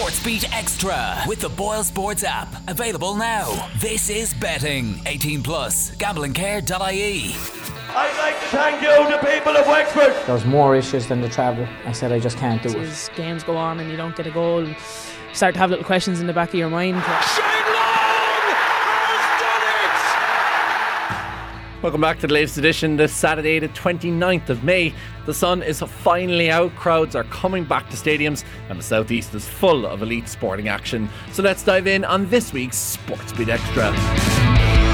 Sportsbeat Extra with the Boyle Sports app. Available now. This is betting. 18 plus. Gamblingcare.ie. I'd like to thank you, the people of Wexford. There's more issues than the travel. I said I just can't do it. As games go on and you don't get a goal, you start to have little questions in the back of your mind. Welcome back to the latest edition this Saturday, the 29th of May. The sun is finally out, crowds are coming back to stadiums, and the southeast is full of elite sporting action. So let's dive in on this week's Sportsbeat Extra.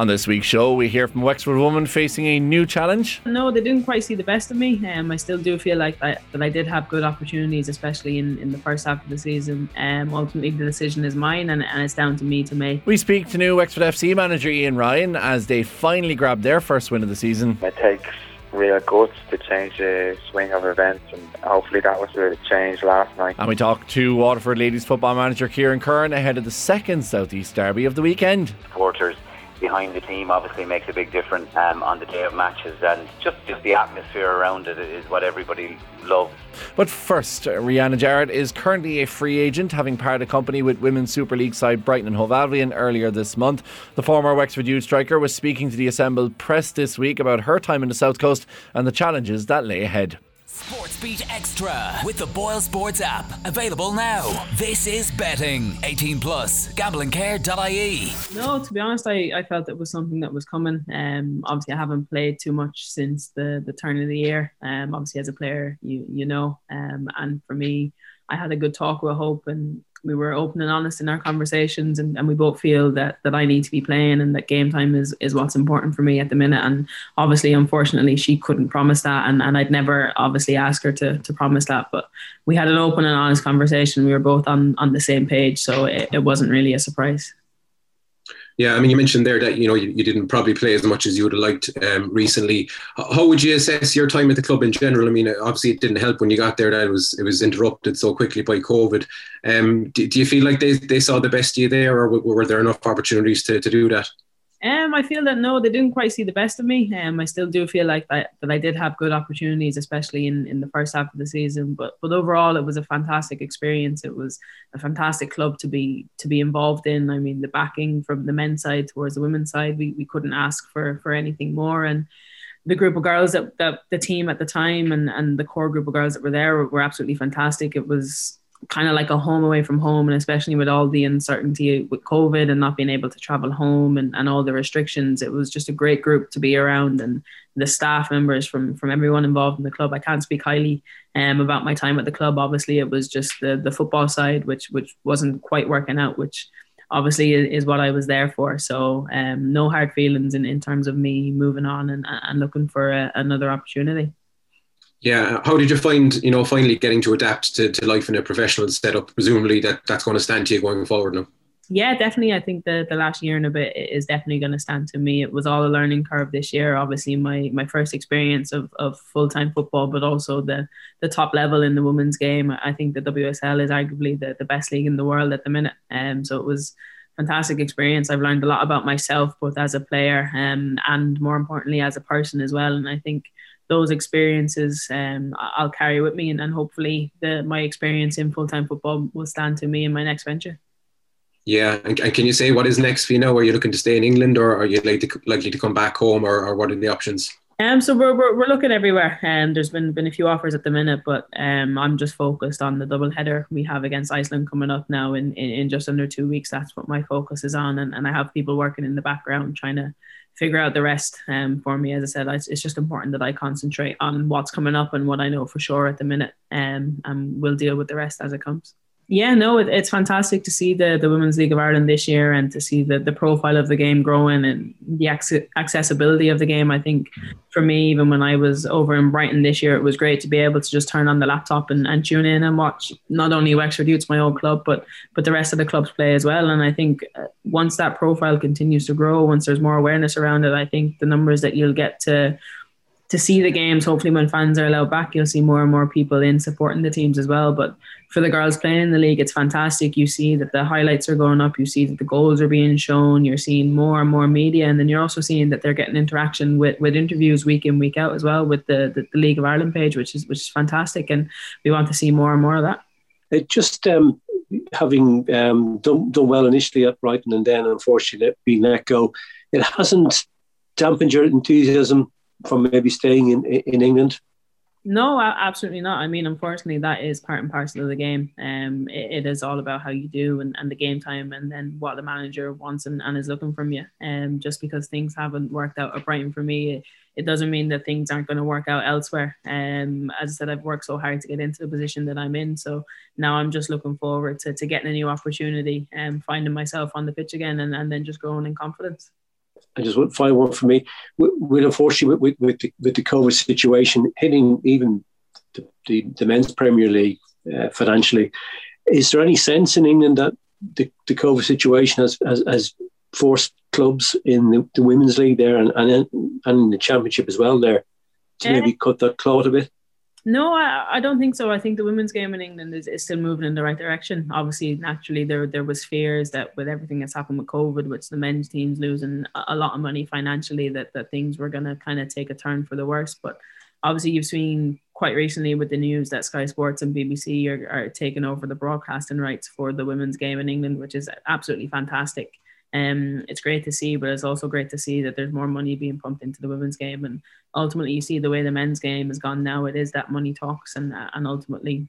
On this week's show, we hear from Wexford woman facing a new challenge. No, they didn't quite see the best of me. Um, I still do feel like I, that I did have good opportunities, especially in, in the first half of the season. Um, ultimately, the decision is mine, and, and it's down to me to make. We speak to new Wexford FC manager Ian Ryan as they finally grab their first win of the season. It takes real guts to change the swing of events, and hopefully that was a change last night. And we talk to Waterford ladies football manager Ciaran Curran ahead of the second Southeast Derby of the weekend. Supporters behind the team obviously makes a big difference um, on the day of matches, and just, just the atmosphere around it is what everybody loves. But first, Rianna Jarrett is currently a free agent, having parted company with Women's Super League side Brighton and Hove Albion earlier this month. The former Wexford youth striker was speaking to the assembled press this week about her time in the South Coast and the challenges that lay ahead. Sportsbeat Extra with the Boyle Sports app. Available now. This is betting. 18 plus. Gamblingcare.ie. No, to be honest, I, I felt it was something that was coming. Um, obviously, I haven't played too much since the, the turn of the year. Um, obviously, as a player, you you know. Um, and for me, I had a good talk with Hope, and we were open and honest in our conversations and, and we both feel that that I need to be playing and that game time is is what's important for me at the minute. And obviously unfortunately she couldn't promise that and, and I'd never obviously ask her to to promise that but we had an open and honest conversation. We were both on on the same page so it, it wasn't really a surprise yeah, I mean, you mentioned there that you know you, you didn't probably play as much as you would have liked um, recently. How would you assess your time at the club in general? I mean, obviously it didn't help when you got there that it was it was interrupted so quickly by COVID. Um, do, do you feel like they, they saw the best you there, or were there enough opportunities to, to do that? Um, I feel that no, they didn't quite see the best of me. Um, I still do feel like that, that I did have good opportunities, especially in, in the first half of the season. But but overall, it was a fantastic experience. It was a fantastic club to be to be involved in. I mean, the backing from the men's side towards the women's side, we, we couldn't ask for for anything more. And the group of girls that, that the team at the time and and the core group of girls that were there were, were absolutely fantastic. It was kind of like a home away from home and especially with all the uncertainty with covid and not being able to travel home and, and all the restrictions it was just a great group to be around. And the staff members from from everyone involved in the club i can't speak highly um, about my time at the club. Obviously it was just the the football side which which wasn't quite working out which obviously is, what i was there for. So um, no hard feelings in, in terms of me moving on and, and looking for a, another opportunity yeah, how did you find, you know, finally getting to adapt to, to life in a professional setup? Presumably that that's going to stand to you going forward now. Yeah, definitely. I think the, the last year and a bit is definitely going to stand to me. It was all a learning curve this year. Obviously, my my first experience of, of full time football, but also the the top level in the women's game. I think the WSL is arguably the, the best league in the world at the minute. Um, so it was fantastic experience. I've learned a lot about myself, both as a player um, and more importantly as a person as well. And I think those experiences um, I'll carry with me, and, and hopefully the my experience in full time football will stand to me in my next venture. Yeah, and, and, can you say what is next for you now? Are you looking to stay in England, or are you likely to, likely to come back home, or, or what are the options? Um, so we're, we're, we're looking everywhere, and um, there's been been a few offers at the minute, but um, I'm just focused on the double header we have against Iceland coming up now in, in, in just under two weeks. That's what my focus is on, and, and I have people working in the background trying to figure out the rest um, for me. As I said, it's just important that I concentrate on what's coming up and what I know for sure at the minute, um, and we'll deal with the rest as it comes. Yeah, no, it, it's fantastic to see the, the Women's League of Ireland this year and to see the, the profile of the game growing and the ac- accessibility of the game. I think for me, even when I was over in Brighton this year, it was great to be able to just turn on the laptop and, and tune in and watch not only Wexford Youths, my old club, but but the rest of the clubs play as well. And I think uh, once that profile continues to grow, once there's more awareness around it, I think the numbers that you'll get to to see the games. Hopefully, when fans are allowed back, you'll see more and more people in supporting the teams as well. But for the girls playing in the league, it's fantastic. You see that the highlights are going up. You see that the goals are being shown. You're seeing more and more media, and then you're also seeing that they're getting interaction with, with interviews week in week out as well with the, the, the League of Ireland page, which is which is fantastic. And we want to see more and more of that. It just um, having um, done, done well initially at Brighton and then unfortunately being let go, it hasn't dampened your enthusiasm from maybe staying in in England? No, absolutely not. I mean, unfortunately, that is part and parcel of the game. Um, it, it is all about how you do and, and the game time, and then what the manager wants and, and is looking from you. Um, just because things haven't worked out at Brighton for me, it, it doesn't mean that things aren't going to work out elsewhere. Um, as I said, I've worked so hard to get into the position that I'm in, so now I'm just looking forward to, to getting a new opportunity and finding myself on the pitch again, and, and then just growing in confidence. I just want final one for me. With, with unfortunately with, with, the, with the COVID situation hitting even the, the, the men's Premier League uh, financially, is there any sense in England that the, the COVID situation has, has, has forced clubs in the, the, women's league there and, and and in the championship as well there to maybe cut that clout a bit? No, I, I don't think so. I think the women's game in England is, is still moving in the right direction. Obviously, naturally, there there was fears that with everything that's happened with COVID, which the men's teams losing a lot of money financially, that, that things were going to kind of take a turn for the worse. But obviously, you've seen quite recently with the news that Sky Sports and BBC are, are taking over the broadcasting rights for the women's game in England, which is absolutely fantastic. Um, it's great to see, but it's also great to see that there's more money being pumped into the women's game, and ultimately, you see the way the men's game has gone now. It is that money talks, and uh, and ultimately,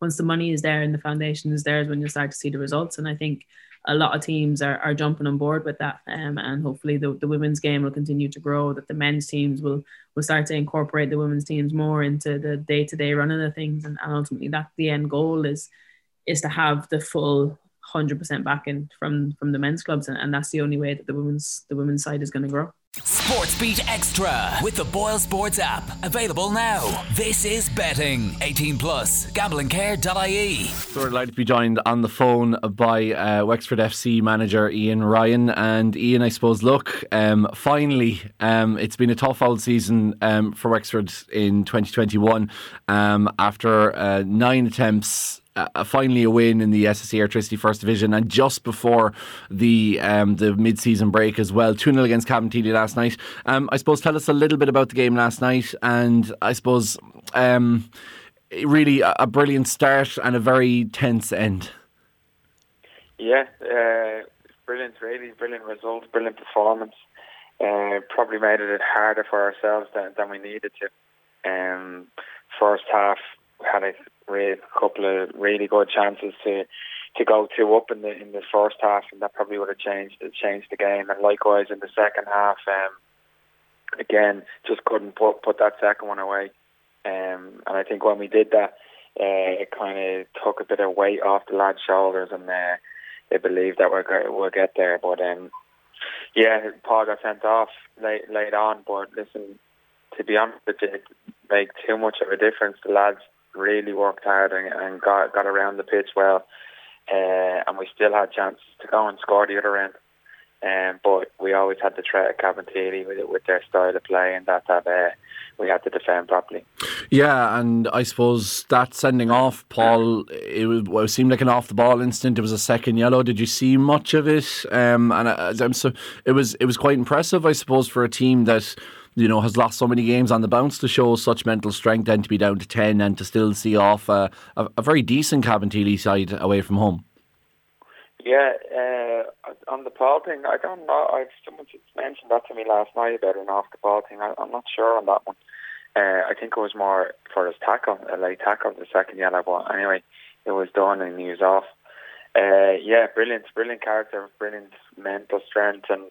once the money is there and the foundation is there, is when you start to see the results. And I think a lot of teams are, are jumping on board with that, um, and hopefully the, the women's game will continue to grow. That the men's teams will will start to incorporate the women's teams more into the day to day running of things, and, and ultimately that the end goal is is to have the full 100% backing from from the men's clubs and, and that's the only way that the women's the women's side is going to grow Sports Beat Extra with the Boyle Sports app. Available now. This is betting. 18 plus. Gamblingcare.ie. So we're delighted to be joined on the phone by uh, Wexford FC manager Ian Ryan. And Ian, I suppose, look, um, finally, um, it's been a tough old season um, for Wexford in 2021 um, after uh, nine attempts finally a win in the SSE Airtricity First Division, and just before the um, the mid season break as well, two 0 against Cabinteely last night. Um, I suppose tell us a little bit about the game last night, and I suppose um, really a, a, brilliant start and a very tense end. Yeah, uh, brilliant, really brilliant result, brilliant performance. Uh, probably made it harder for ourselves than, than we needed to. Um, first half had a a couple of really good chances to to go two up in the in the first half, and that probably would have changed changed the game. And likewise in the second half, um, again just couldn't put put that second one away. Um, and I think when we did that, uh, it kind of took a bit of weight off the lads' shoulders, and uh, they believed that we're we'll get there. But um, yeah, Paul got sent off late late on. But listen, to be honest, it didn't make too much of a difference. The lads really worked hard and, and got got around the pitch well, uh, and we still had chances to go and score the other end. Um, but we always had the threat of Cabinteely with with their style of play, and that that uh, we had to defend properly. Yeah, and I suppose that sending off Paul, it, was, it seemed like an off the ball instant. It was a second yellow. Did you see much of it? Um, and I, I'm so it was it was quite impressive, I suppose, for a team that you know, has lost so many games on the bounce to show such mental strength and to be down to 10 and to still see off a, a, a very decent Cabinteely side away from home. Yeah, uh, on the ball thing, I don't know. I've someone mentioned that to me last night about an off the ball thing. I, am not sure on that one. Uh, I think it was more for his tackle, a late tackle, the second yellow. But anyway, it was done and he was off. Uh, yeah, brilliant, brilliant character, brilliant mental strength, and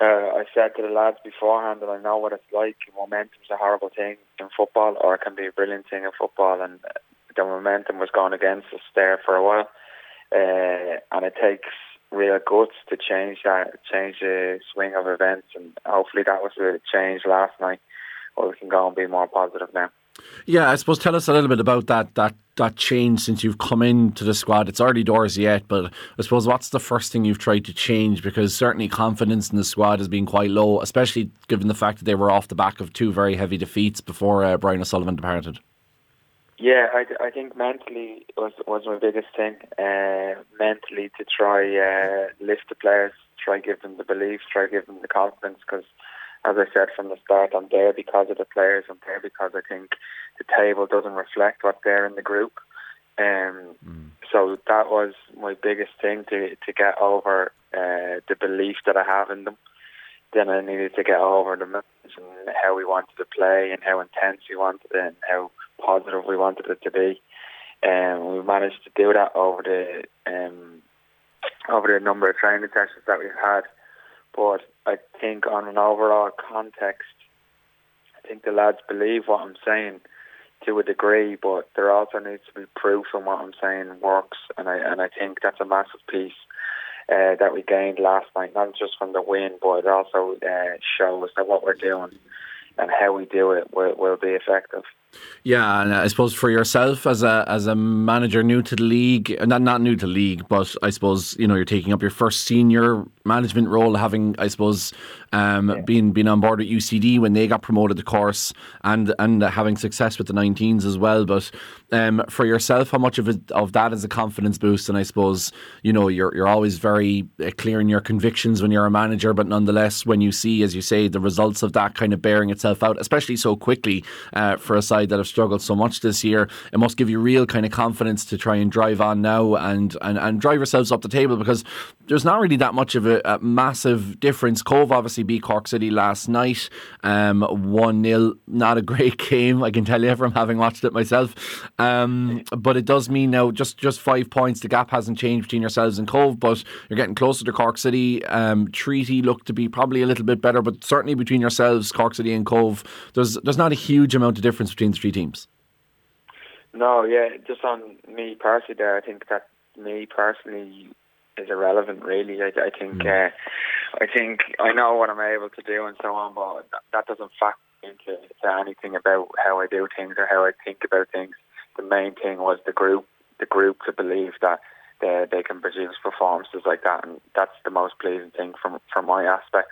uh, I said to the lads beforehand that I know what it's like. Momentum's a horrible thing in football, or it can be a brilliant thing in football, and the momentum was going against us there for a while. Uh, and it takes real guts to change that, change the swing of events, and hopefully that was the change last night. Or we can go and be more positive now. Yeah, I suppose tell us a little bit about that that that change since you've come into the squad. It's early doors yet, but I suppose what's the first thing you've tried to change? Because certainly confidence in the squad has been quite low, especially given the fact that they were off the back of two very heavy defeats before uh, Brian O'Sullivan departed. Yeah, I, I think mentally was was my biggest thing. Uh, mentally to try uh, lift the players, try give them the belief, try give them the confidence because as I said from the start, I'm there because of the players. I'm there because I think the table doesn't reflect what's there in the group. Um, mm. So that was my biggest thing to to get over uh, the belief that I have in them. Then I needed to get over the message and how we wanted to play and how intense we wanted it and how positive we wanted it to be. And um, we managed to do that over the um, over the number of training sessions that we've had. But I think on an overall context, I think the lads believe what I'm saying to a degree, but there also needs to be proof on what I'm saying works, and I and I think that's a massive piece uh, that we gained last night, not just from the win, but it also uh, shows that what we're doing and how we do it will, will be effective. Yeah, and I suppose for yourself as a as a manager new to the league, not not new to the league, but I suppose you know you're taking up your first senior management role, having I suppose um, yeah. being being on board at UCD when they got promoted, the course, and and having success with the 19s as well. But um, for yourself, how much of it of that is a confidence boost? And I suppose you know you're you're always very uh, clear in your convictions when you're a manager, but nonetheless, when you see, as you say, the results of that kind of bearing itself out, especially so quickly uh, for a side that have struggled so much this year, it must give you real kind of confidence to try and drive on now and and, and drive yourselves up the table because there's not really that much of a, a massive difference. Cobh obviously beat Cork City last night, um, one 0 Not a great game, I can tell you from having watched it myself. Um, but it does mean now just just five points. The gap hasn't changed between yourselves and Cobh, but you're getting closer to Cork City. Um, Treaty looked to be probably a little bit better, but certainly between yourselves, Cork City and Cobh, there's there's not a huge amount of difference between the three teams. No, yeah, just on me personally, there, I think that me personally is irrelevant. Really, I, I think mm. uh, I think I know what I'm able to do and so on, but that doesn't factor into anything about how I do things or how I think about things. The main thing was the group, the group to believe that they, they can produce performances like that, and that's the most pleasing thing from from my aspect.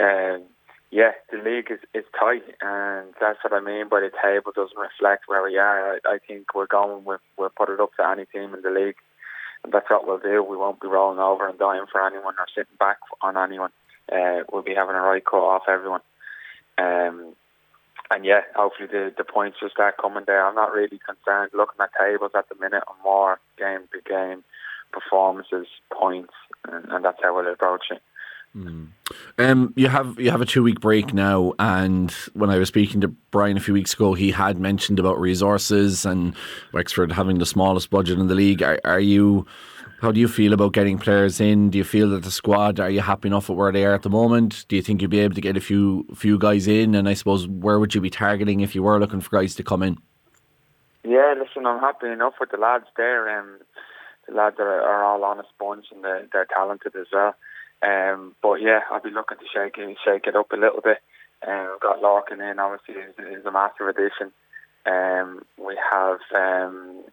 Um, yeah, the league is, is tight, and that's what I mean by the table doesn't reflect where we are. I, I think we're going, with, we'll put it up to any team in the league and that's what we'll do. We won't be rolling over and dying for anyone or sitting back on anyone. Uh, we'll be having a right cut off everyone. Um, and yeah, hopefully the, the points will start coming there. I'm not really concerned looking at tables at the minute on more game to game performances, points, and, and that's how we'll approach it. Mm. Um, you have you have a two week break now, and when I was speaking to Brian a few weeks ago, he had mentioned about resources and Wexford having the smallest budget in the league. Are, are you? How do you feel about getting players in? Do you feel that the squad are you happy enough with where they are at the moment? Do you think you'd be able to get a few few guys in? And I suppose where would you be targeting if you were looking for guys to come in? Yeah, listen, I'm happy enough with the lads there, and um, the lads are, are all honest sponge and they're, they're talented as well. Um, but yeah, I'll be looking to shake it, shake it up a little bit. Um, we've got Larkin in, obviously, is, a massive addition. Um, we have um,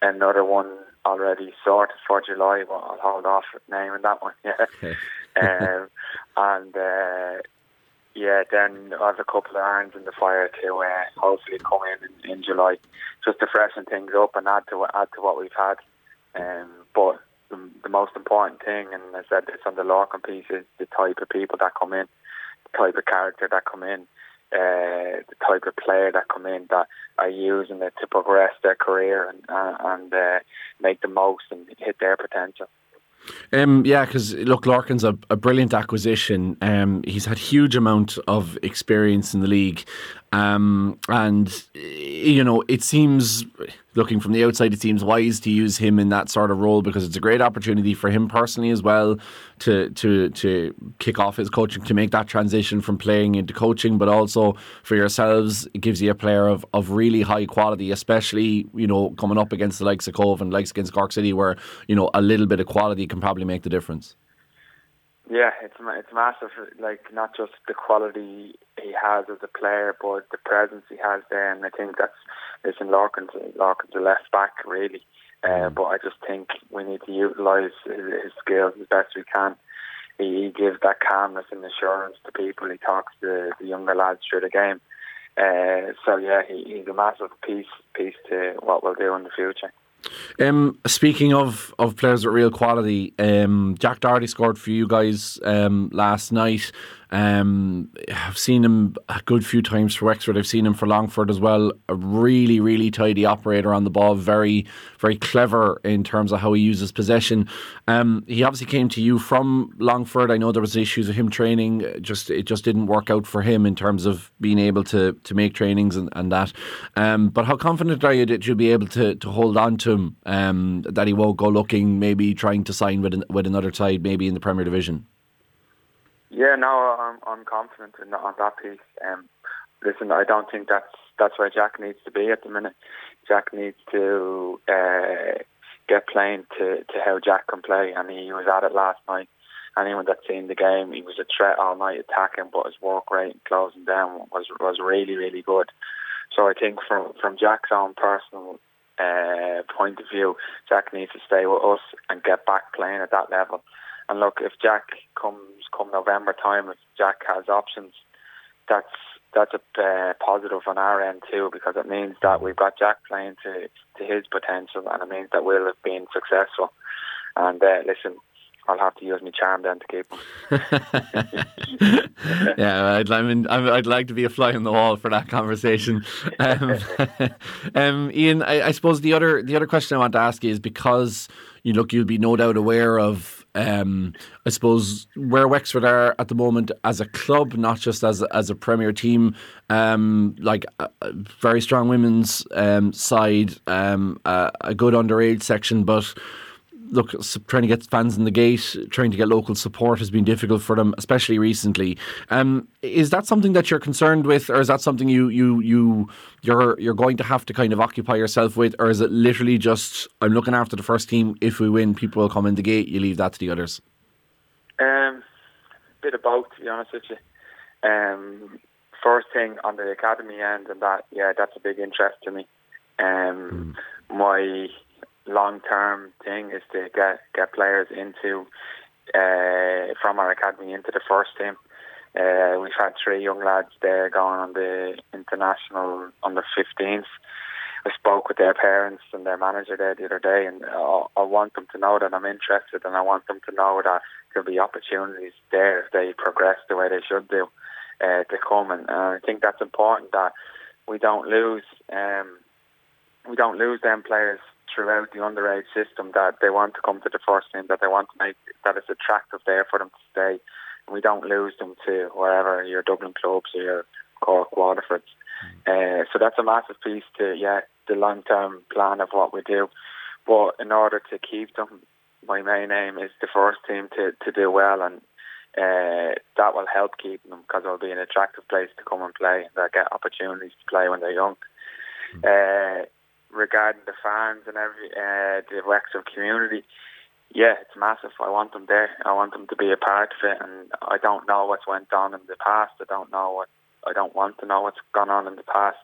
another one already sorted for July, but I'll hold off naming that one. Yeah, um, and uh, yeah, then I have a couple of irons in the fire to uh, hopefully come in, in in July, just to freshen things up and add to add to what we've had. Um, but the, the most important thing, and I said this on the Larkin piece, is the type of people that come in, the type of character that come in, uh, the type of player that come in that are using it to progress their career and uh, and uh, make the most and hit their potential. Um, yeah, because look, Larkin's a, a brilliant acquisition. Um, he's had huge amount of experience in the league, um, and you know, it seems looking from the outside, it seems wise to use him in that sort of role because it's a great opportunity for him personally as well to to to kick off his coaching to make that transition from playing into coaching, but also for yourselves, it gives you a player of, of really high quality, especially you know coming up against the likes of Cobh and likes against Cork City, where you know a little bit of quality can probably make the difference. Yeah, it's it's massive. Like not just the quality he has as a player, but the presence he has there. And I think that's listen, Larkin's Larkin's a left back really. Uh, mm. but I just think we need to utilise his, his skills as best we can. He, he gives that calmness and assurance to people. He talks to the younger lads through the game. Uh, so yeah, he, he's a massive piece piece to what we'll do in the future. Um, speaking of, of players with real quality, um, Jack Doherty scored for you guys um, last night. Um, I've seen him a good few times for Wexford. I've seen him for Longford as well. A really, really tidy operator on the ball. Very, very clever in terms of how he uses possession. Um, he obviously came to you from Longford. I know there was issues with him training. Just it just didn't work out for him in terms of being able to to make trainings and, and that. Um, but how confident are you that you'll be able to to hold on to him? Um, that he won't go looking, maybe trying to sign with an, with another side, maybe in the Premier Division. Yeah, no, I'm I'm confident in, on that piece. Um, listen, I don't think that's that's where Jack needs to be at the minute. Jack needs to uh, get playing to, to how Jack can play, and he was at it last night. Anyone that's seen the game, he was a threat all night attacking, but his work rate and closing down was was really really good. So I think from from Jack's own personal uh, point of view, Jack needs to stay with us and get back playing at that level. And look, if Jack comes come November time, if Jack has options, that's that's a uh, positive on our end too, because it means that we've got Jack playing to to his potential, and it means that we'll have been successful. And uh, listen, I'll have to use my charm then to keep him. yeah, I'd, I mean, I'd like to be a fly on the wall for that conversation. Um, um, Ian, I, I, suppose the other the other question I want to ask you is because you look, you'll be no doubt aware of um, I suppose where Wexford are at the moment as a club, not just as as a Premier team, um, like a, a, very strong women's um, side, um, a, a good underage section, but look, trying to get fans in the gate, trying to get local support has been difficult for them, especially recently. Um, is that something that you're concerned with, or is that something you you you you're you're going to have to kind of occupy yourself with, or is it literally just I'm looking after the first team. If we win, people will come in the gate. You leave that to the others. Um, bit of both, to be honest with you. Um, first thing on the academy end, and that yeah, that's a big interest to me. Um, mm. my long term thing is to get get players into uh, from our academy into the first team. Uh, we've had three young lads there going on the international under 15s. I spoke with their parents and their manager there the other day, and I, I want them to know that I'm interested, and I want them to know that there'll be opportunities there if they progress the way they should do uh, to come. And uh, I think that's important that we don't lose. Um, we don't lose them players throughout the underage system that they want to come to the first team, that they want to make that it's attractive there for them to stay. And we don't lose them to wherever your Dublin clubs or your Cork Waterfords. Mm. Uh, so that's a massive piece to yeah the long term plan of what we do. But in order to keep them, my main aim is the first team to, to do well, and uh, that will help keep them because it'll be an attractive place to come and play, and they'll get opportunities to play when they're young. Mm. Uh, regarding the fans and every uh, the Wexford community, yeah, it's massive. I want them there. I want them to be a part of it, and I don't know what's went on in the past. I don't know what I don't want to know what's gone on in the past,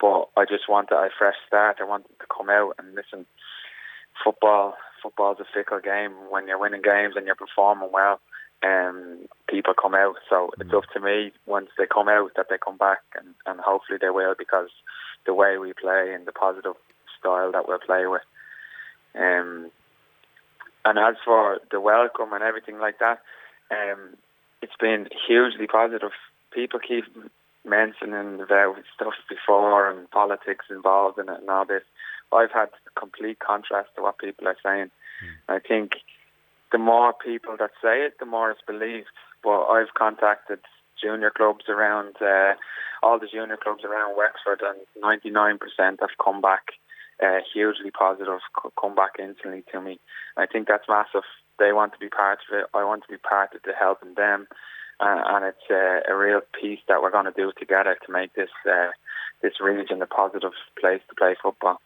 but I just want a fresh start. I want them to come out and listen. Football, football's a fickle game. When you're winning games and you're performing well, um, people come out. So it's up to me once they come out that they come back, and, and hopefully they will because the way we play and the positive style that we'll play with. Um, and as for the welcome and everything like that, um, it's been hugely positive. People keep mentioning about stuff before and politics involved in it and all this. I've had complete contrast to what people are saying. Mm. I think the more people that say it, the more it's believed. But I've contacted junior clubs around uh, all the junior clubs around Wexford, and 99% have come back uh, hugely positive, come back instantly to me. I think that's massive. They want to be part of it. I want to be part of the helping them, uh, and it's uh, a real piece that we're going to do together to make this uh, this region a positive place to play football.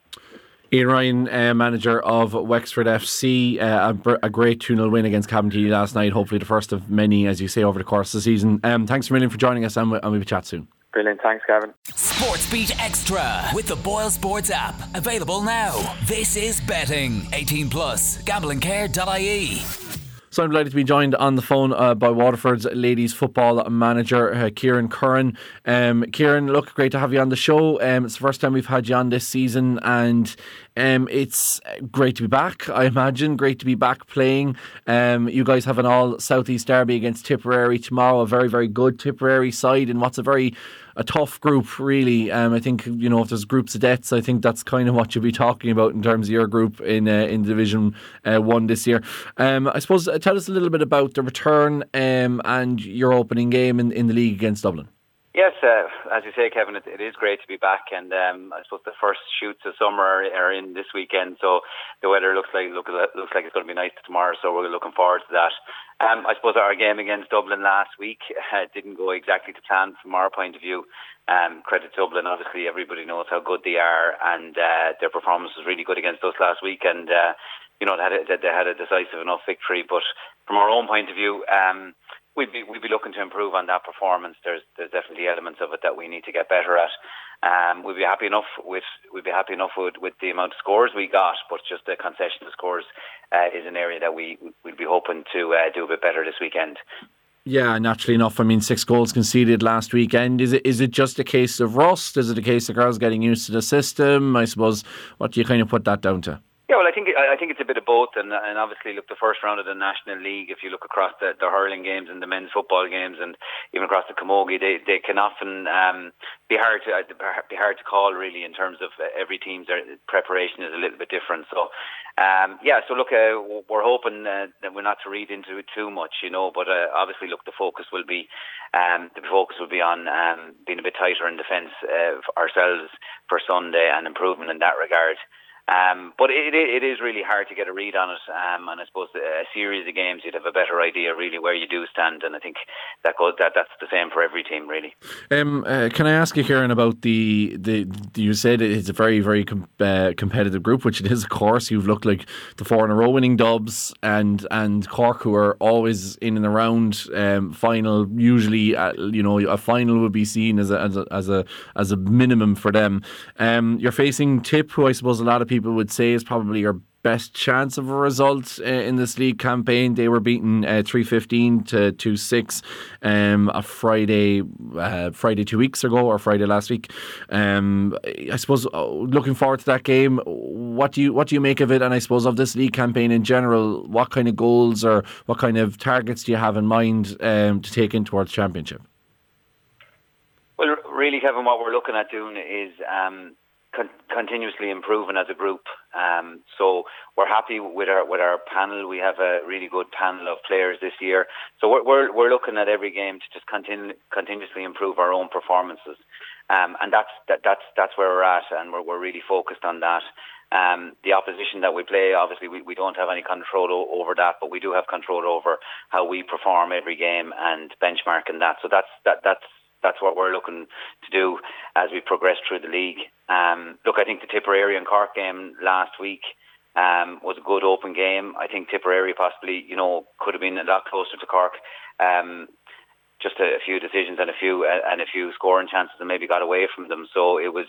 Ian Ryan, uh, manager of Wexford FC, uh, a, a, great 2 0 win against Cabinteely last night. Hopefully, the first of many, as you say, over the course of the season. Um, thanks a million for joining us, and, we, and we'll chat soon. Brilliant. Thanks, Gavin. Sports Beat Extra with the Boyle Sports app. Available now. This is betting. 18 plus. Gamblingcare.ie. So I'm delighted to be joined on the phone uh, by Waterford's ladies football manager, uh, Ciaran Curran. Um, Ciaran, look, great to have you on the show. Um, it's the first time we've had you on this season, and um, it's great to be back, I imagine. Great to be back playing. Um, you guys have an all Southeast Derby against Tipperary tomorrow, a very, very good Tipperary side in what's a very a tough group, really. Um, I think you know if there's groups of deaths, I think that's kind of what you'll be talking about in terms of your group in uh, in Division uh, One this year. Um, I suppose uh, tell us a little bit about the return um, and your opening game in, in the league against Dublin. Yes, uh, as you say, Kevin, it, it is great to be back, and um, I suppose the first shoots of summer are, are, in this weekend. So the weather looks like look, looks like it's going to be nice tomorrow. So we're looking forward to that. Um, I suppose our game against Dublin last week uh, didn't go exactly to plan from our point of view. Um, credit Dublin, obviously everybody knows how good they are, and uh, their performance was really good against us last week, and uh, you know they had, a, they had a decisive enough victory. But from our own point of view. Um, we'd be we'd be looking to improve on that performance. There's there's definitely elements of it that we need to get better at. Um, we'd be happy enough with we'd be happy enough with, with the amount of scores we got, but just the concession of scores uh, is an area that we we'd be hoping to uh, do a bit better this weekend. Yeah, naturally enough. I mean, six goals conceded last weekend. Is it is it just a case of rust? Is it a case of girls getting used to the system? I suppose. What do you kind of put that down to? Yeah, well, I think I think it's a bit of both, and and obviously, look, the first round of the National League. If you look across the, the hurling games and the men's football games, and even across the camogie, they they can often um, be hard to uh, be hard to call really in terms of uh, every team's uh, preparation is a little bit different. So, um, yeah, so look, uh, we're hoping uh, that we're not to read into it too much, you know. But uh, obviously, look, the focus will be um, the focus will be on um, being a bit tighter in defence ourselves for Sunday and improvement in that regard. Um, but it, it is really hard to get a read on it, um, and I suppose a series of games you'd have a better idea really where you do stand, and I think that goes, that that's the same for every team really. Um, uh, can I ask you, Ciaran, about the, the you said it's a very very com- uh, competitive group, which it is, of course. You've looked like the four in a row winning Dubs and and Cork, who are always in and around um, final. Usually, uh, you know, a final would be seen as a as a as a, as a minimum for them. Um, you're facing Tip, who I suppose a lot of people would say is probably your best chance of a result uh, in this league campaign. They were beaten uh, three fifteen to two six, um, a Friday, uh, Friday two weeks ago or Friday last week. Um, I suppose uh, looking forward to that game. What do you what do you make of it? And I suppose of this league campaign in general, what kind of goals or what kind of targets do you have in mind um, to take in towards championship? Well, really, Kevin, what we're looking at doing is um, con- continuously improving as a group. Um, so we're happy with our with our panel. We have a really good panel of players this year. So we're we're, we're looking at every game to just continue continuously improve our own performances. Um, and that's that, that's that's where we're at, and we're we're really focused on that. Um, the opposition that we play, obviously, we, we don't have any control o- over that, but we do have control over how we perform every game and benchmarking that. So that's that that's that's what we're looking to do as we progress through the league. Um, look, I think the Tipperary and Cork game last week um, was a good open game. I think Tipperary possibly, you know, could have been a lot closer to Cork. Um, just a, a, few decisions and a few uh, and a few scoring chances and maybe got away from them. So it was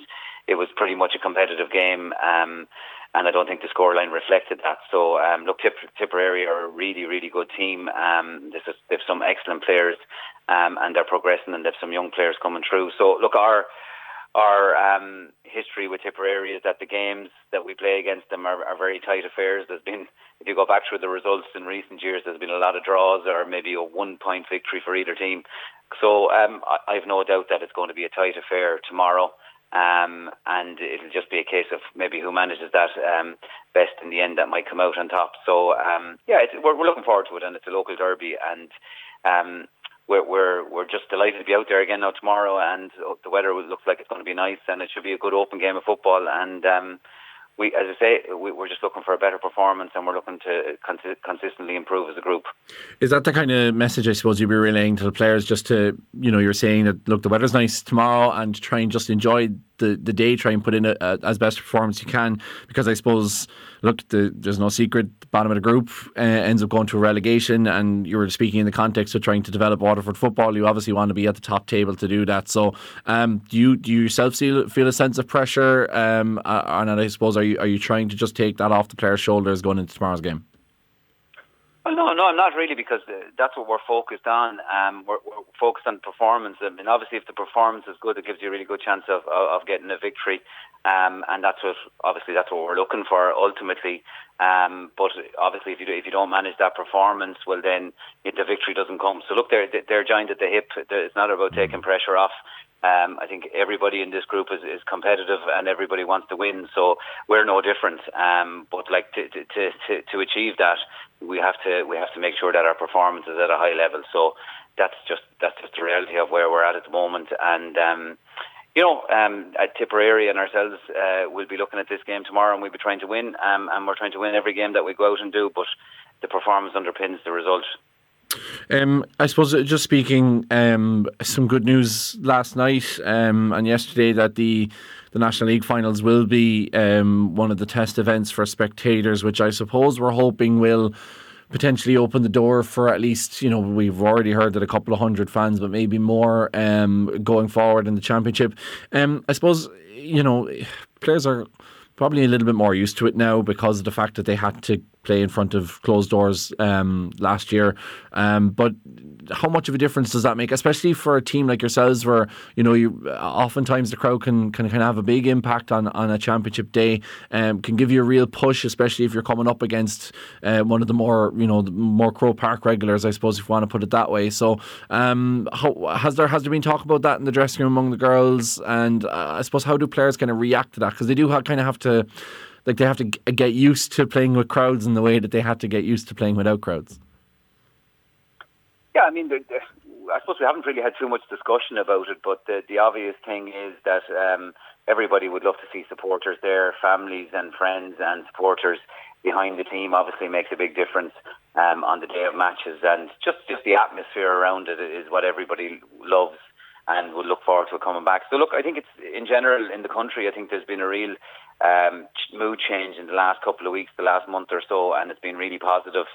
it was pretty much a competitive game. Um, and I don't think the scoreline reflected that. So, um, look, Tip, Tipperary are a really, really good team. Um, they have some excellent players, um, and they're progressing, and they've some young players coming through. So, look, our our um, history with Tipperary is that the games that we play against them are, are very tight affairs. There's been, if you go back through the results in recent years, there's been a lot of draws or maybe a one-point victory for either team. So um, I, I've no doubt that it's going to be a tight affair tomorrow. Um, and it'll just be a case of maybe who manages that um, best in the end that might come out on top. So um, yeah, we're, we're, looking forward to it, and it's a local derby, and um, we're, we're we're just delighted to be out there again now tomorrow, and the weather looks like it's going to be nice, and it should be a good open game of football, and um, we, as I say, we, are just looking for a better performance, and we're looking to con- consistently improve as a group. Is that the kind of message I suppose you'd be relaying to the players? Just to you know, you're saying that look, the weather's nice tomorrow, and try and just enjoy the, the day, try and put in a, a, as best performance you can. Because I suppose, look, the, there's no secret, the bottom of the group uh, ends up going to a relegation, and you were speaking in the context of trying to develop Waterford football. You obviously want to be at the top table to do that. So, um, do you do you yourself feel, feel a sense of pressure? Um, and I suppose, are you are you trying to just take that off the players' shoulders going into tomorrow's game? Well, no, no, I'm not really, because that's what we're focused on. Um, we're, we're, focused on performance. I mean, obviously, if the performance is good, it gives you a really good chance of of, of getting a victory, um, and that's what obviously that's what we're looking for ultimately. Um, but obviously, if you do, if you don't manage that performance, well, then the victory doesn't come. So look, they're they're joined at the hip. It's not about taking pressure off. Um, I think everybody in this group is, is competitive and everybody wants to win. So we're no different. Um, but like to, to, to, to achieve that, we have to we have to make sure that our performance is at a high level. So that's just that's just the reality of where we're at at the moment. And um, you know, um, at Tipperary and ourselves, uh, we'll be looking at this game tomorrow, and we'll be trying to win. Um, and we're trying to win every game that we go out and do. But the performance underpins the result. Um, I suppose uh, just speaking, um, some good news last night um, and yesterday that the the National League finals will be um, one of the test events for spectators, which I suppose we're hoping will potentially open the door for at least you know we've already heard that a couple of hundred fans, but maybe more um, going forward in the championship. Um, I suppose you know players are probably a little bit more used to it now because of the fact that they had to play in front of closed doors um, last year. Um, but how much of a difference does that make, especially for a team like yourselves, where you know you oftentimes the crowd can can of have a big impact on, on a championship day, um, can give you a real push, especially if you're coming up against uh, one of the more you know more Croke Park regulars, I suppose, if you want to put it that way. So, um, how, has there has there been talk about that in the dressing room among the girls, and uh, I suppose how do players kind of react to that because they do have, kind of have to like they have to get used to playing with crowds in the way that they had to get used to playing without crowds. Yeah, I mean, the, the, I suppose we haven't really had too much discussion about it, but the, the obvious thing is that um, everybody would love to see supporters there, families and friends and supporters behind the team. Obviously, makes a big difference um, on the day of matches, and just just the atmosphere around it is what everybody loves and would look forward to coming back. So, look, I think it's in general in the country. I think there's been a real um, mood change in the last couple of weeks, the last month or so, and it's been really positive.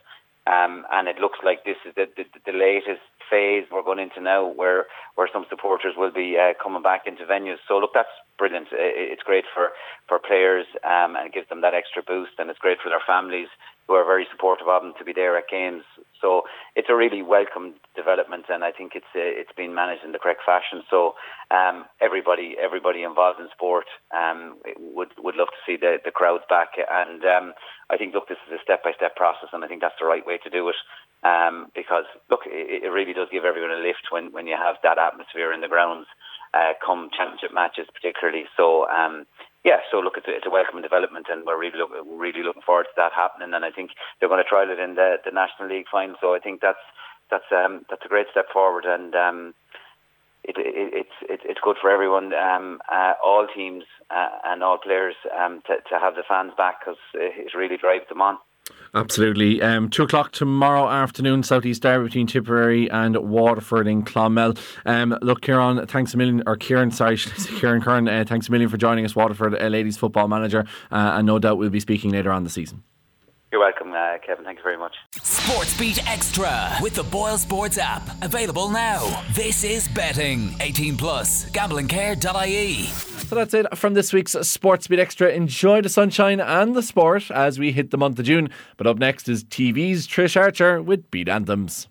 Um, and it looks like this is the, the, the, latest phase we're going into now, where where some supporters will be uh, coming back into venues. So look, that's brilliant. It's great for for players, um, and it gives them that extra boost, and it's great for their families who are very supportive of them to be there at games. So it's a really welcome development, and I think it's uh, it's been managed in the correct fashion. So um, everybody everybody involved in sport um, would would love to see the, the crowds back, and um, I think look, this is a step by step process, and I think that's the right way to do it. Um, because look, it, it really does give everyone a lift when when you have that atmosphere in the grounds. Uh, come championship matches, particularly. So, um, yeah, so look, it's a, it's a welcome development, and we're really look, really looking forward to that happening. And I think they're going to trial it in the, the National League final. So I think that's that's um, that's a great step forward, and um, it, it, it's it's good for everyone, um, uh, all teams uh, and all players um, to to have the fans back because it really drives them on. Absolutely. Um, two o'clock tomorrow afternoon, Southeast Derby between Tipperary and Waterford in Clonmel. Um, look, Ciaran, thanks a million, or Ciaran, sorry, Ciaran Curran, uh, thanks a million for joining us, Waterford uh, ladies football manager, uh, and no doubt we'll be speaking later on the season. You're welcome, uh, Kevin. Thank you very much. Sports Beat Extra with the Boyle Sports app. Available now. This is betting. 18 plus. Gamblingcare.ie. So that's it from this week's Sports Beat Extra. Enjoy the sunshine and the sport as we hit the month of June. But up next is TV's Trish Archer with Beat Anthems.